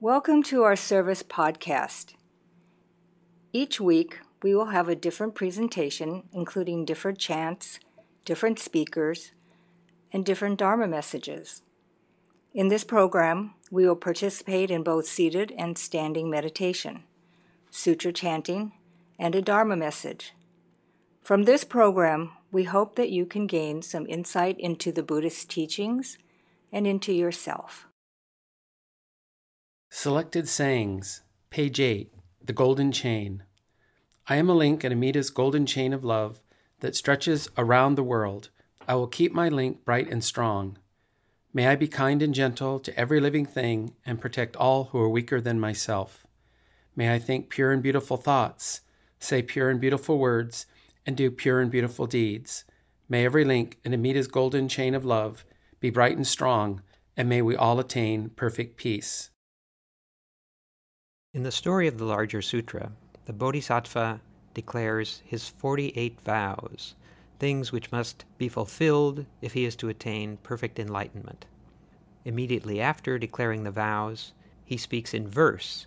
Welcome to our service podcast. Each week, we will have a different presentation, including different chants, different speakers, and different Dharma messages. In this program, we will participate in both seated and standing meditation, sutra chanting, and a Dharma message. From this program, we hope that you can gain some insight into the Buddhist teachings and into yourself. Selected Sayings, page 8, The Golden Chain. I am a link in Amida's golden chain of love that stretches around the world. I will keep my link bright and strong. May I be kind and gentle to every living thing and protect all who are weaker than myself. May I think pure and beautiful thoughts, say pure and beautiful words, and do pure and beautiful deeds. May every link in Amida's golden chain of love be bright and strong, and may we all attain perfect peace. In the story of the larger sutra, the Bodhisattva declares his 48 vows things which must be fulfilled if he is to attain perfect enlightenment. Immediately after declaring the vows, he speaks in verse.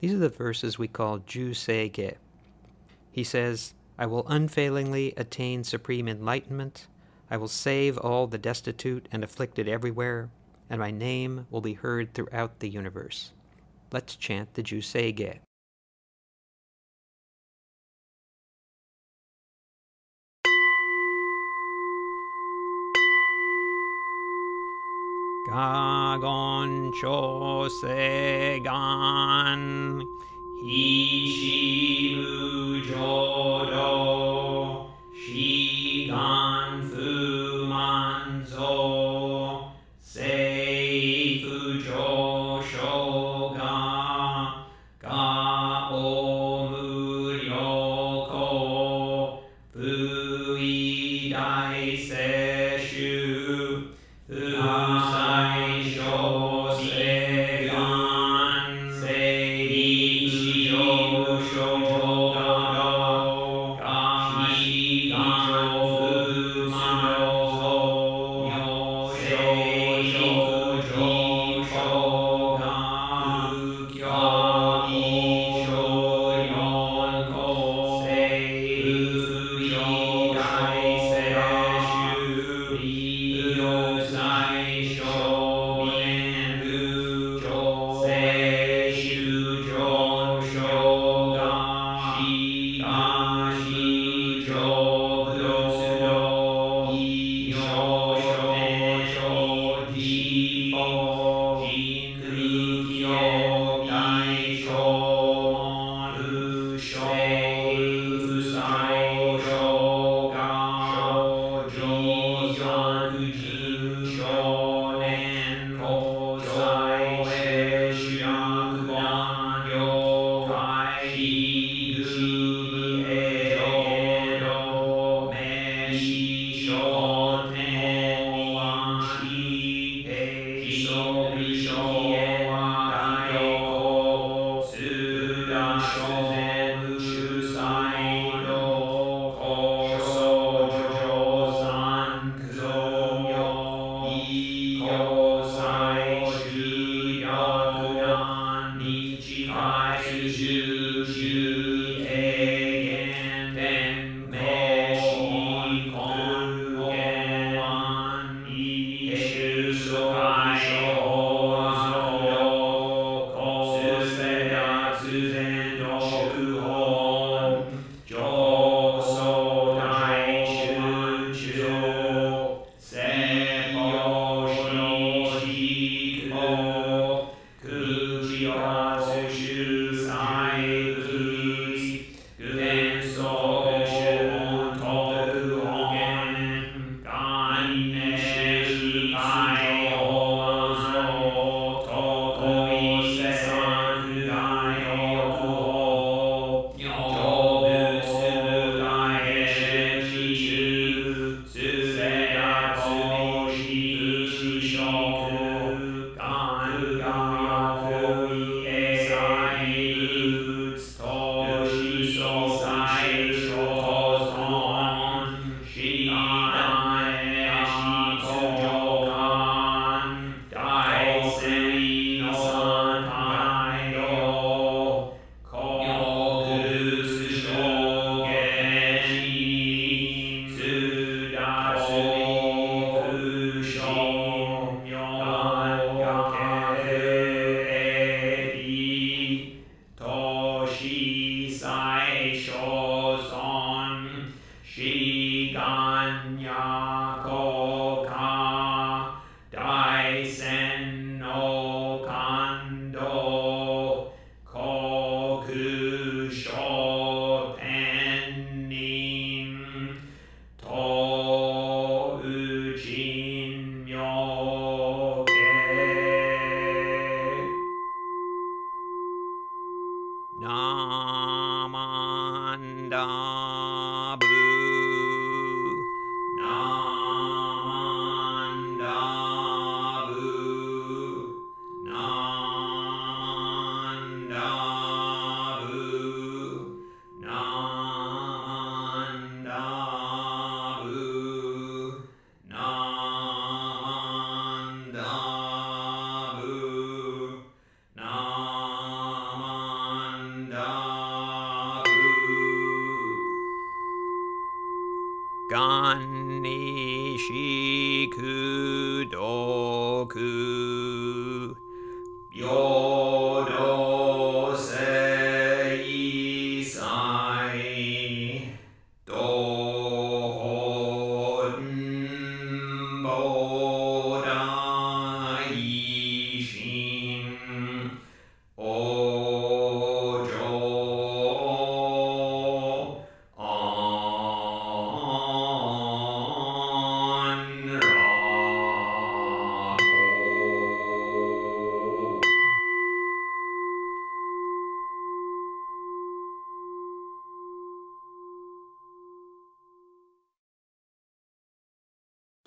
These are the verses we call Ju Se Ge. He says, I will unfailingly attain supreme enlightenment. I will save all the destitute and afflicted everywhere, and my name will be heard throughout the universe. Let's chant the Ju Se Ge. Gagon Chose Gan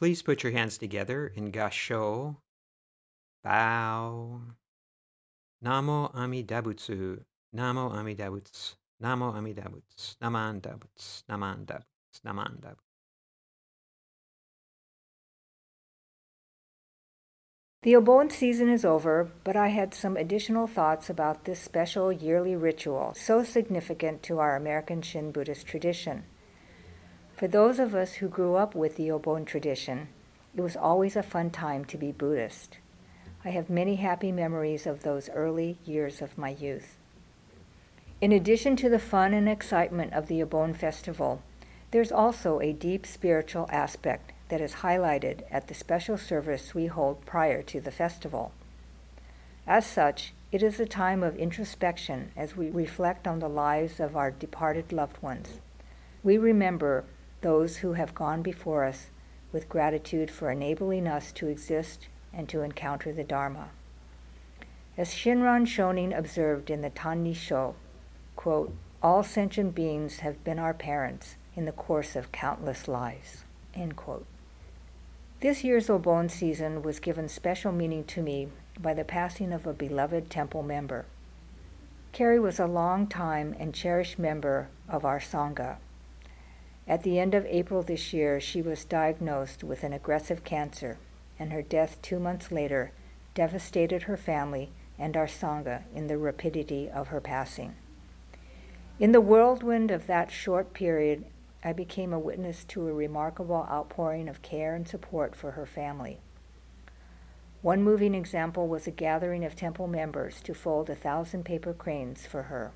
Please put your hands together in Gassho. Bow. Namo Amidabutsu. Namo Amidabutsu. Namo Amida Butsu. Naman Dabutsu. Naman Dabutsu. Naman Dabutsu. The Obon season is over, but I had some additional thoughts about this special yearly ritual, so significant to our American Shin Buddhist tradition. For those of us who grew up with the Obon tradition, it was always a fun time to be Buddhist. I have many happy memories of those early years of my youth. In addition to the fun and excitement of the Obon festival, there's also a deep spiritual aspect that is highlighted at the special service we hold prior to the festival. As such, it is a time of introspection as we reflect on the lives of our departed loved ones. We remember those who have gone before us with gratitude for enabling us to exist and to encounter the Dharma. As Shinran Shonin observed in the Tanni Sho, quote, all sentient beings have been our parents in the course of countless lives. End quote. This year's Obon season was given special meaning to me by the passing of a beloved temple member. Carrie was a long time and cherished member of our Sangha. At the end of April this year, she was diagnosed with an aggressive cancer, and her death two months later devastated her family and our Sangha in the rapidity of her passing. In the whirlwind of that short period, I became a witness to a remarkable outpouring of care and support for her family. One moving example was a gathering of temple members to fold a thousand paper cranes for her.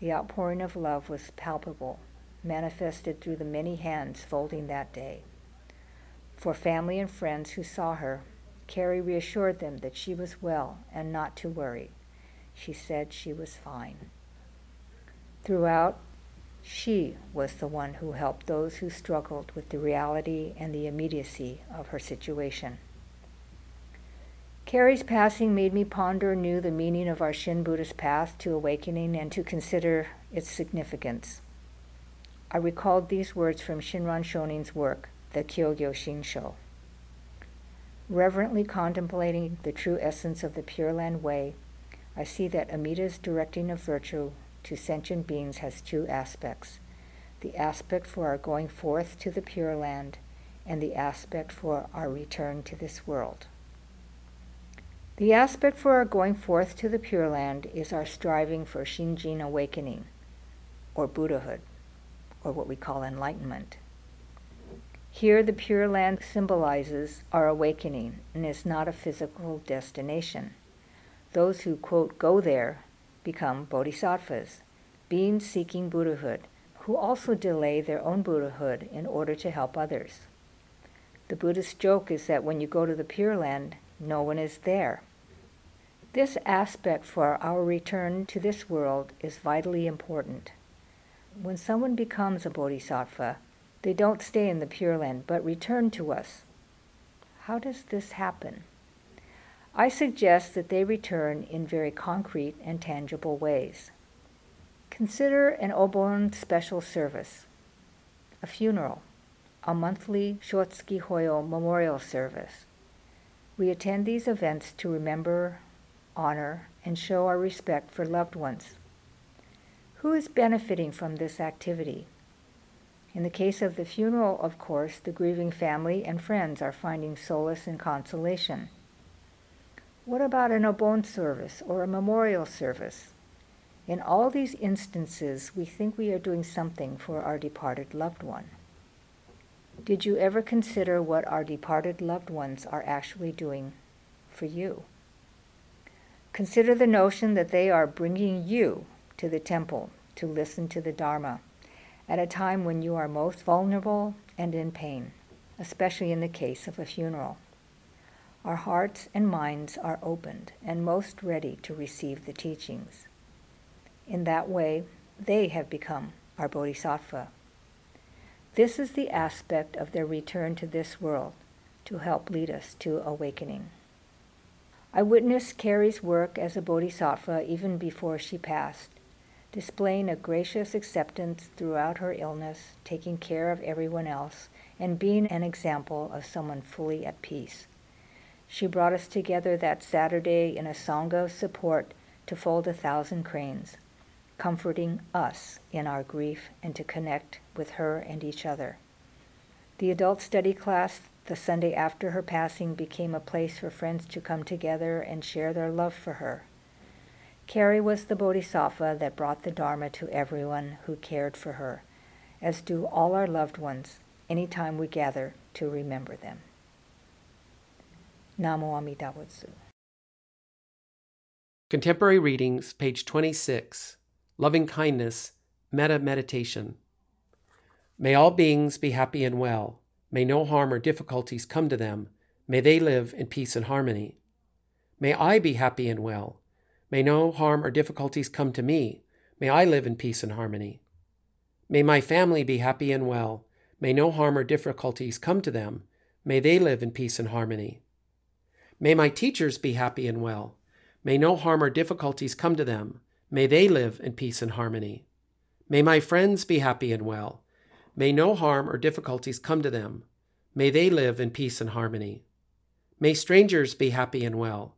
The outpouring of love was palpable manifested through the many hands folding that day. For family and friends who saw her, Carrie reassured them that she was well and not to worry. She said she was fine. Throughout, she was the one who helped those who struggled with the reality and the immediacy of her situation. Carrie's passing made me ponder anew the meaning of our Shin Buddhist path to awakening and to consider its significance. I recalled these words from Shinran Shonin's work, the Kyogyo Shinsho. Reverently contemplating the true essence of the Pure Land Way, I see that Amida's directing of virtue to sentient beings has two aspects the aspect for our going forth to the Pure Land, and the aspect for our return to this world. The aspect for our going forth to the Pure Land is our striving for Shinjin awakening, or Buddhahood or what we call enlightenment. Here, the Pure Land symbolizes our awakening and is not a physical destination. Those who, quote, go there become bodhisattvas, beings seeking Buddhahood, who also delay their own Buddhahood in order to help others. The Buddhist joke is that when you go to the Pure Land, no one is there. This aspect for our return to this world is vitally important. When someone becomes a bodhisattva, they don't stay in the Pure Land but return to us. How does this happen? I suggest that they return in very concrete and tangible ways. Consider an Obon special service, a funeral, a monthly Shotsuki Hoyo memorial service. We attend these events to remember, honor, and show our respect for loved ones. Who is benefiting from this activity? In the case of the funeral, of course, the grieving family and friends are finding solace and consolation. What about an Obon service or a memorial service? In all these instances, we think we are doing something for our departed loved one. Did you ever consider what our departed loved ones are actually doing for you? Consider the notion that they are bringing you to the temple to listen to the Dharma at a time when you are most vulnerable and in pain, especially in the case of a funeral. Our hearts and minds are opened and most ready to receive the teachings. In that way, they have become our bodhisattva. This is the aspect of their return to this world to help lead us to awakening. I witnessed Carrie's work as a bodhisattva even before she passed, displaying a gracious acceptance throughout her illness, taking care of everyone else, and being an example of someone fully at peace. She brought us together that Saturday in a Sangha of support to fold a thousand cranes, comforting us in our grief and to connect with her and each other. The adult study class the Sunday after her passing became a place for friends to come together and share their love for her. Carrie was the bodhisattva that brought the Dharma to everyone who cared for her, as do all our loved ones any time we gather to remember them. Namo Amida Butsu. Contemporary Readings, page 26. Loving Kindness, Metta Meditation. May all beings be happy and well. May no harm or difficulties come to them. May they live in peace and harmony. May I be happy and well. May no harm or difficulties come to me. May I live in peace and harmony. May my family be happy and well. May no harm or difficulties come to them. May they live in peace and harmony. May my teachers be happy and well. May no harm or difficulties come to them. May they live in peace and harmony. May my friends be happy and well. May no harm or difficulties come to them. May they live in peace and harmony. May strangers be happy and well.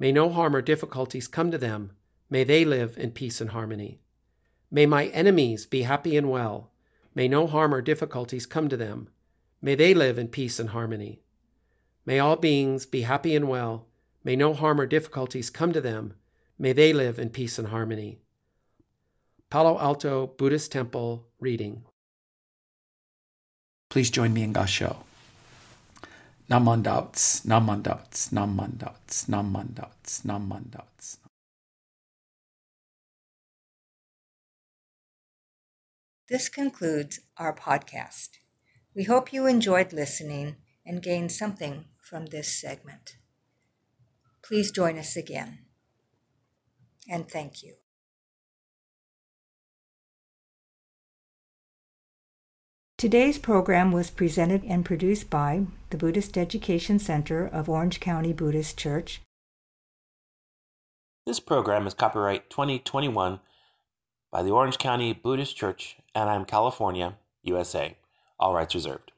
May no harm or difficulties come to them. May they live in peace and harmony. May my enemies be happy and well. May no harm or difficulties come to them. May they live in peace and harmony. May all beings be happy and well. May no harm or difficulties come to them. May they live in peace and harmony. Palo Alto Buddhist Temple reading. Please join me in Gassho. Namandats, namandats, namandats, namandats, namandats. This concludes our podcast. We hope you enjoyed listening and gained something from this segment. Please join us again. And thank you. Today's program was presented and produced by the Buddhist Education Center of Orange County Buddhist Church. This program is copyright 2021 by the Orange County Buddhist Church, Anaheim, California, USA. All rights reserved.